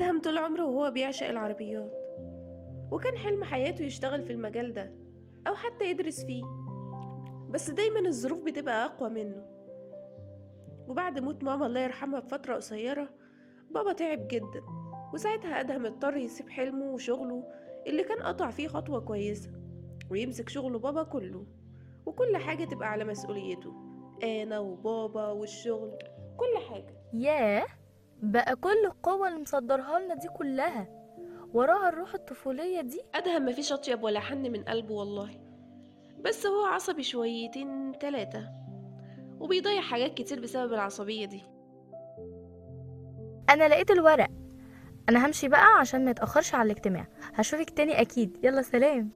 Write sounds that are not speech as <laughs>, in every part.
أدهم طول عمره وهو بيعشق العربيات. وكان حلم حياته يشتغل في المجال ده أو حتى يدرس فيه. بس دايما الظروف بتبقى أقوى منه. وبعد موت ماما الله يرحمها بفترة قصيرة بابا تعب جدا. وساعتها أدهم اضطر يسيب حلمه وشغله اللي كان قطع فيه خطوة كويسة ويمسك شغل بابا كله. وكل حاجة تبقى على مسؤوليته أنا وبابا والشغل كل حاجة. ياه! بقى كل القوة اللي مصدرها لنا دي كلها. وراها الروح الطفولية دي. أدهم مفيش أطيب ولا حن من قلبه والله. بس هو عصبي شويتين تلاتة. وبيضيع حاجات كتير بسبب العصبية دي. أنا لقيت الورق. أنا همشي بقى عشان ما يتأخرش على الاجتماع. هشوفك تاني أكيد. يلا سلام.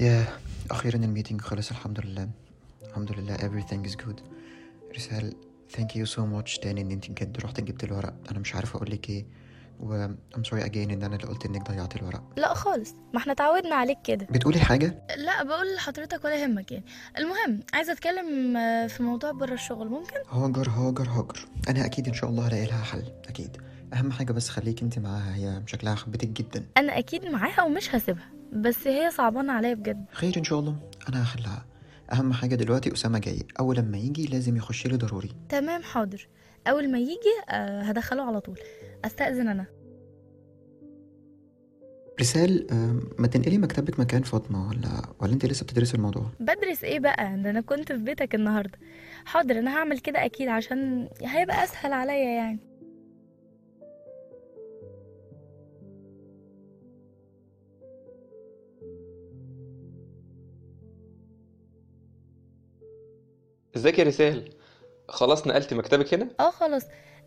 ياه أخيرا الميتنج خلص الحمد لله. الحمد لله everything is good. رسال thank you so much. تاني إن أنت بجد رحت جبت الورق. أنا مش عارف أقول لك إيه. و I'm sorry again إن أنا اللي قلت إنك ضيعت الورق. لا خالص. ما إحنا اتعودنا عليك كده. بتقولي حاجة؟ لا بقول لحضرتك ولا يهمك يعني. المهم عايزة أتكلم آه، في موضوع بره الشغل. ممكن؟ هاجر هاجر هاجر. أنا أكيد إن شاء الله هلاقي لها حل. أكيد. أهم حاجة بس خليك أنت معاها. هي شكلها حبتك جدا. أنا أكيد معاها ومش هسيبها. بس هي صعبانة عليا بجد. خير إن شاء الله. أنا هحلها أهم حاجة دلوقتي أسامة جاي أول لما يجي لازم يخش لي ضروري. تمام حاضر. أول ما يجي آه، هدخله على طول. أستأذن أنا. رسال آم، ما تنقلي مكتبك مكان فاطمة ولا ولا أنت لسه بتدرسي الموضوع؟ بدرس إيه بقى؟ ده أنا كنت في بيتك النهارده. حاضر أنا هعمل كده أكيد عشان هيبقى أسهل عليا يعني. ازيك يا رسال؟ خلاص نقلت مكتبك هنا؟ آه خلاص.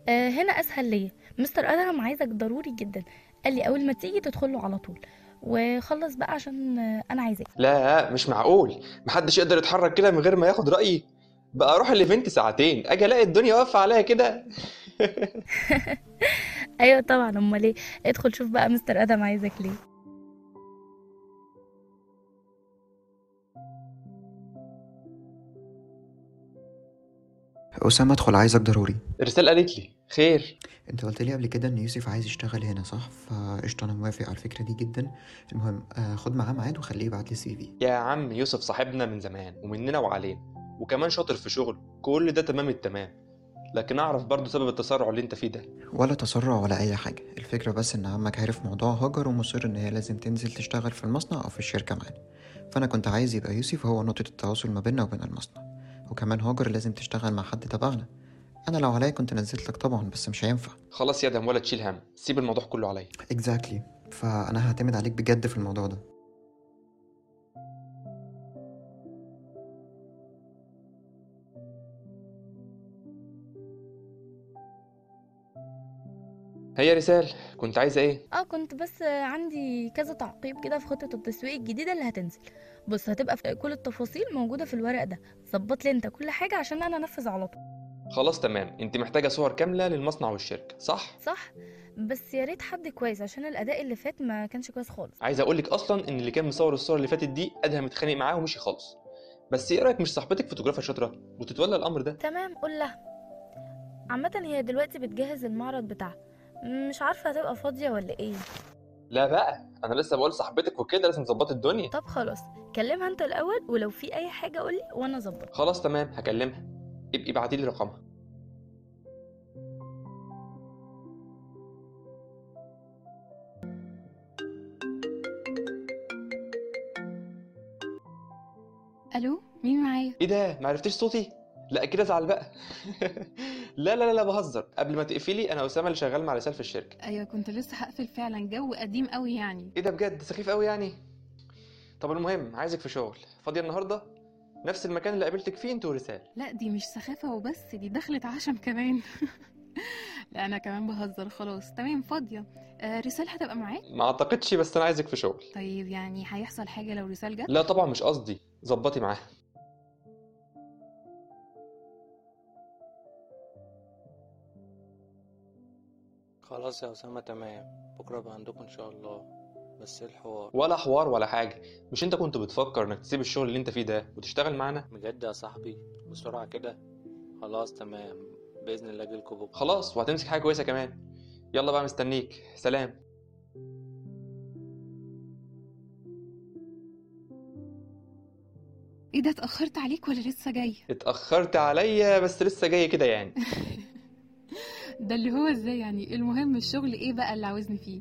آه هنا اسهل ليا. مستر أدهم عايزك ضروري جدا. قال لي أول ما تيجي تدخل له على طول. وخلص بقى عشان آه أنا عايزاك. لا مش معقول. محدش يقدر يتحرك كده من غير ما ياخد رأيي. بقى أروح الإيفنت ساعتين. أجي ألاقي الدنيا واقفة عليا كده. <laughs> أيوه طبعا. أمال إيه؟ ادخل شوف بقى مستر أدهم عايزك ليه. أسامة ادخل عايزك ضروري. رسال قالت لي خير. أنت قلت لي قبل كده إن يوسف عايز يشتغل هنا صح؟ فقشطة أنا موافق على الفكرة دي جدا. المهم آه خد معاه ميعاد وخليه يبعت لي السي في. يا عم يوسف صاحبنا من زمان ومننا وعلينا وكمان شاطر في شغله. كل ده تمام التمام. لكن أعرف برضو سبب التسرع اللي أنت فيه ده. ولا تسرع ولا أي حاجة. الفكرة بس إن عمك عارف موضوع هاجر ومصر إن هي لازم تنزل تشتغل في المصنع أو في الشركة معانا. فأنا كنت عايز يبقى يوسف هو نقطة التواصل ما بيننا وبين المصنع. وكمان هاجر لازم تشتغل مع حد تبعنا. أنا لو عليا كنت نزلت لك طبعا بس مش هينفع. خلاص يا دم ولا تشيل هم. سيب الموضوع كله عليا. اكزاكتلي فأنا هعتمد عليك بجد في الموضوع ده. هي رسال كنت عايزة إيه؟ آه كنت بس عندي كذا تعقيب كده في خطة التسويق الجديدة اللي هتنزل. بص هتبقى في كل التفاصيل موجودة في الورق ده. ظبط لي أنت كل حاجة عشان أنا أنفذ على طول. خلاص تمام. أنت محتاجة صور كاملة للمصنع والشركة صح؟ صح. بس يا ريت حد كويس عشان الأداء اللي فات ما كانش كويس خالص. عايز أقول لك أصلا إن اللي كان مصور الصور اللي فاتت دي أدهم متخانق معاه ومشي خالص. بس إيه رأيك مش صاحبتك فوتوغرافر شاطرة وتتولى الأمر ده؟ تمام قول لها. عامة هي دلوقتي بتجهز المعرض بتاعها. مش عارفة هتبقى فاضية ولا إيه. لا بقى أنا لسه بقول صاحبتك وكده لازم تظبطي الدنيا. طب خلاص كلمها أنت الأول ولو في أي حاجة قولي وأنا أظبط. خلاص تمام هكلمها. ابقي ابعتي لي رقمها. ألو مين معايا؟ إيه ده؟ ما عرفتيش صوتي؟ لا كده أزعل بقى. <laughs> لا لا لا لا بهزر. قبل ما تقفلي أنا أسامة اللي شغال مع رسال في الشركة. أيوه كنت لسه هقفل فعلا. جو قديم قوي يعني. إيه ده بجد؟ سخيف قوي يعني. طب المهم عايزك في شغل. فاضية النهارده؟ نفس المكان اللي قابلتك فيه انت ورسال لا دي مش سخافة وبس دي دخلت عشم كمان. <laughs> لا أنا كمان بهزر خلاص. تمام فاضية. آه رسال هتبقى معاك؟ ما أعتقدش بس أنا عايزك في شغل. طيب يعني هيحصل حاجة لو رسال جت؟ لا طبعا مش قصدي. ظبطي معاها. خلاص يا أسامة تمام. بكرة بقى عندكم إن شاء الله. بس إيه الحوار؟ ولا حوار ولا حاجة. مش أنت كنت بتفكر إنك تسيب الشغل اللي أنت فيه ده وتشتغل معانا؟ بجد يا صاحبي بسرعة كده. خلاص تمام. بإذن الله أجيلكوا بكرة. خلاص وهتمسك حاجة كويسة كمان. يلا بقى مستنيك. سلام. إيه ده اتأخرت عليك ولا لسه جاي؟ اتأخرت عليا بس لسه جاي كده يعني. <laughs> ده اللي هو إزاي يعني؟ المهم الشغل إيه بقى اللي عاوزني فيه؟